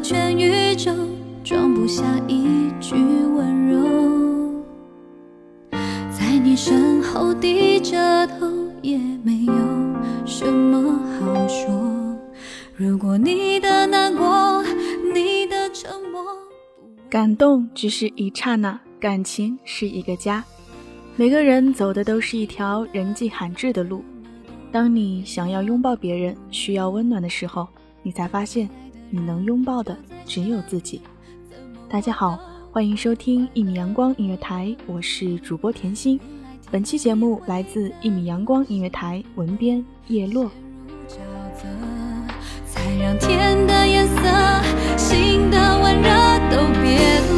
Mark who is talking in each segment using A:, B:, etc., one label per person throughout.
A: 全宇宙，装不下一句温柔。在你身后低着头，也没有什么好说。如果你的难过，你的沉默。
B: 感动只是一刹那，感情是一个家。每个人走的都是一条人迹罕至的路。当你想要拥抱别人，需要温暖的时候，你才发现，你能拥抱的只有自己。大家好，欢迎收听一米阳光音乐台，我是主播甜心。本期节目来自一米阳光音乐台，文编叶落。
A: 才让天的颜色、心的温热都变了。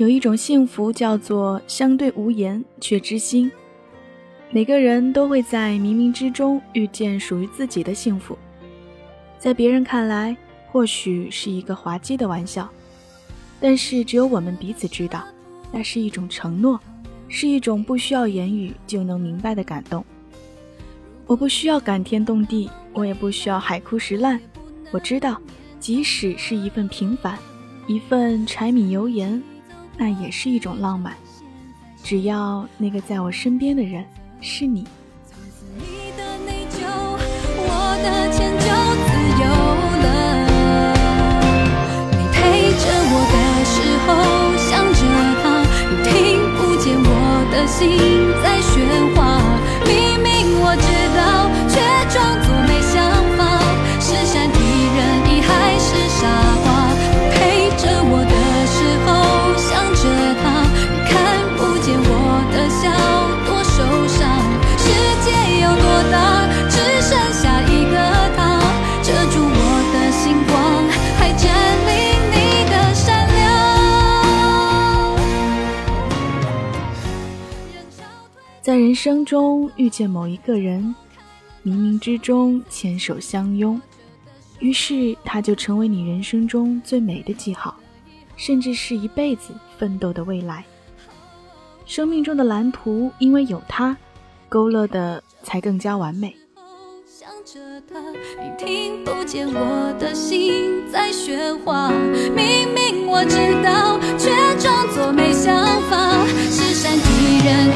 A: 有一
B: 种幸福叫做相对无言却知心。每个人都会在冥冥之中遇见属于自己的幸福，在别人看来或许是一个滑稽的玩笑，但是只有我们彼此知道，那是一种承诺，是一种不需要言语就能明白的感动。我不需要感天动地，我也不需要海枯石烂，我知道，即使是一份平凡，一份柴米油盐。那也是一种浪漫，只要那个在我身边的人是你。
A: 你的内疚，我的迁就自由了。你陪着我的时候，想着他，你听不见我的心
B: 生中遇见某一个人，冥冥之中牵手相拥，于是他就成为你人生中最美的记号，甚至是一辈子奋斗的未来。生命中的蓝图，因为有他，勾勒的才更加完美。
A: 想着他，你听不见我的心在喧哗。明明我知道，却装作没想法，是闪敌人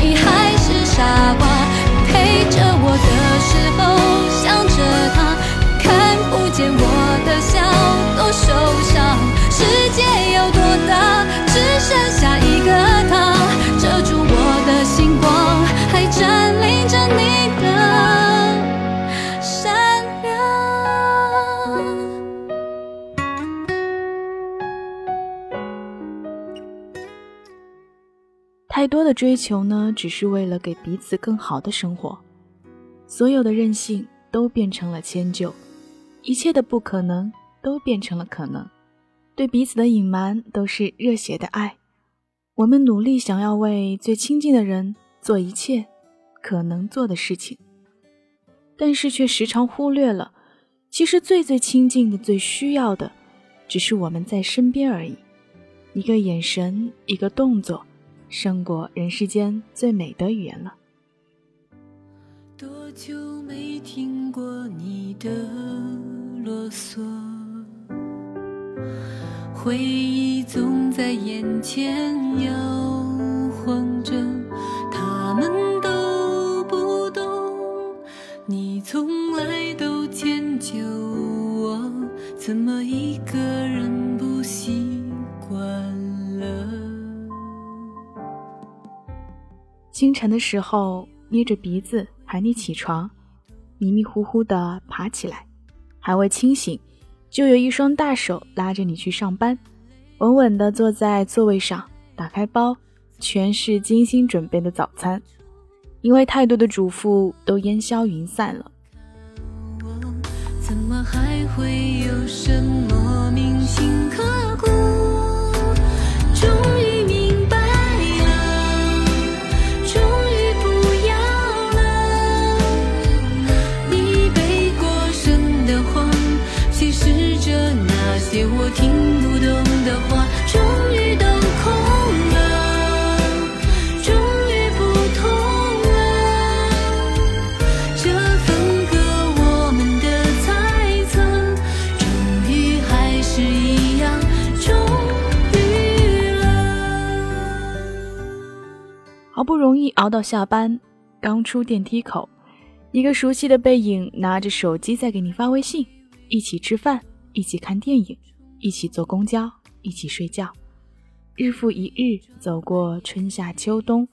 B: 太多的追求呢，只是为了给彼此更好的生活。所有的任性都变成了迁就，一切的不可能都变成了可能。对彼此的隐瞒都是热血的爱。我们努力想要为最亲近的人做一切可能做的事情，但是却时常忽略了，其实最最亲近的、最需要的，只是我们在身边而已。一个眼神，一个动作，胜过人世间最美的语言了。
A: 多久没听过你的啰嗦？回忆总在眼前摇晃着，他们都不懂，你从
B: 清晨的时候，捏着鼻子喊你起床，迷迷糊糊的爬起来，还未清醒，就有一双大手拉着你去上班，稳稳地坐在座位上，打开包，全是精心准备的早餐。因为太多的嘱咐都烟消云散了，
A: 怎么还会有什么铭心刻骨？终于
B: 好不容易熬到下班，刚出电梯口，一个熟悉的背影拿着手机在给你发微信，一起吃饭，一起看电影，一起坐公交，一起睡觉，日复一日走过春夏秋冬。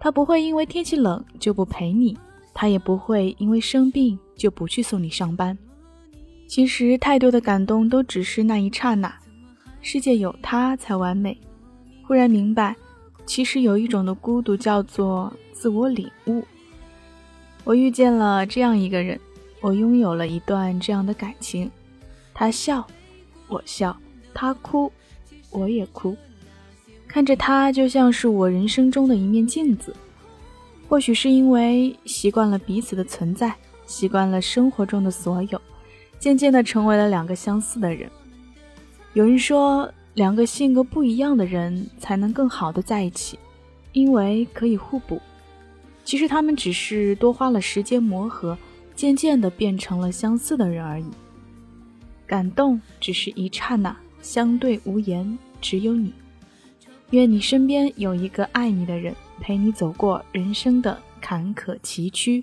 B: 他不会因为天气冷就不陪你，他也不会因为生病就不去送你上班。其实太多的感动都只是那一刹那，世界有他才完美。忽然明白。其实有一种的孤独叫做自我领悟。我遇见了这样一个人，我拥有了一段这样的感情。他笑，我笑；他哭，我也哭。看着他，就像是我人生中的一面镜子。或许是因为习惯了彼此的存在，习惯了生活中的所有，渐渐的成为了两个相似的人。有人说。两个性格不一样的人才能更好的在一起，因为可以互补。其实他们只是多花了时间磨合，渐渐的变成了相似的人而已。感动只是一刹那，相对无言，只有你。愿你身边有一个爱你的人，陪你走过人生的坎坷崎岖。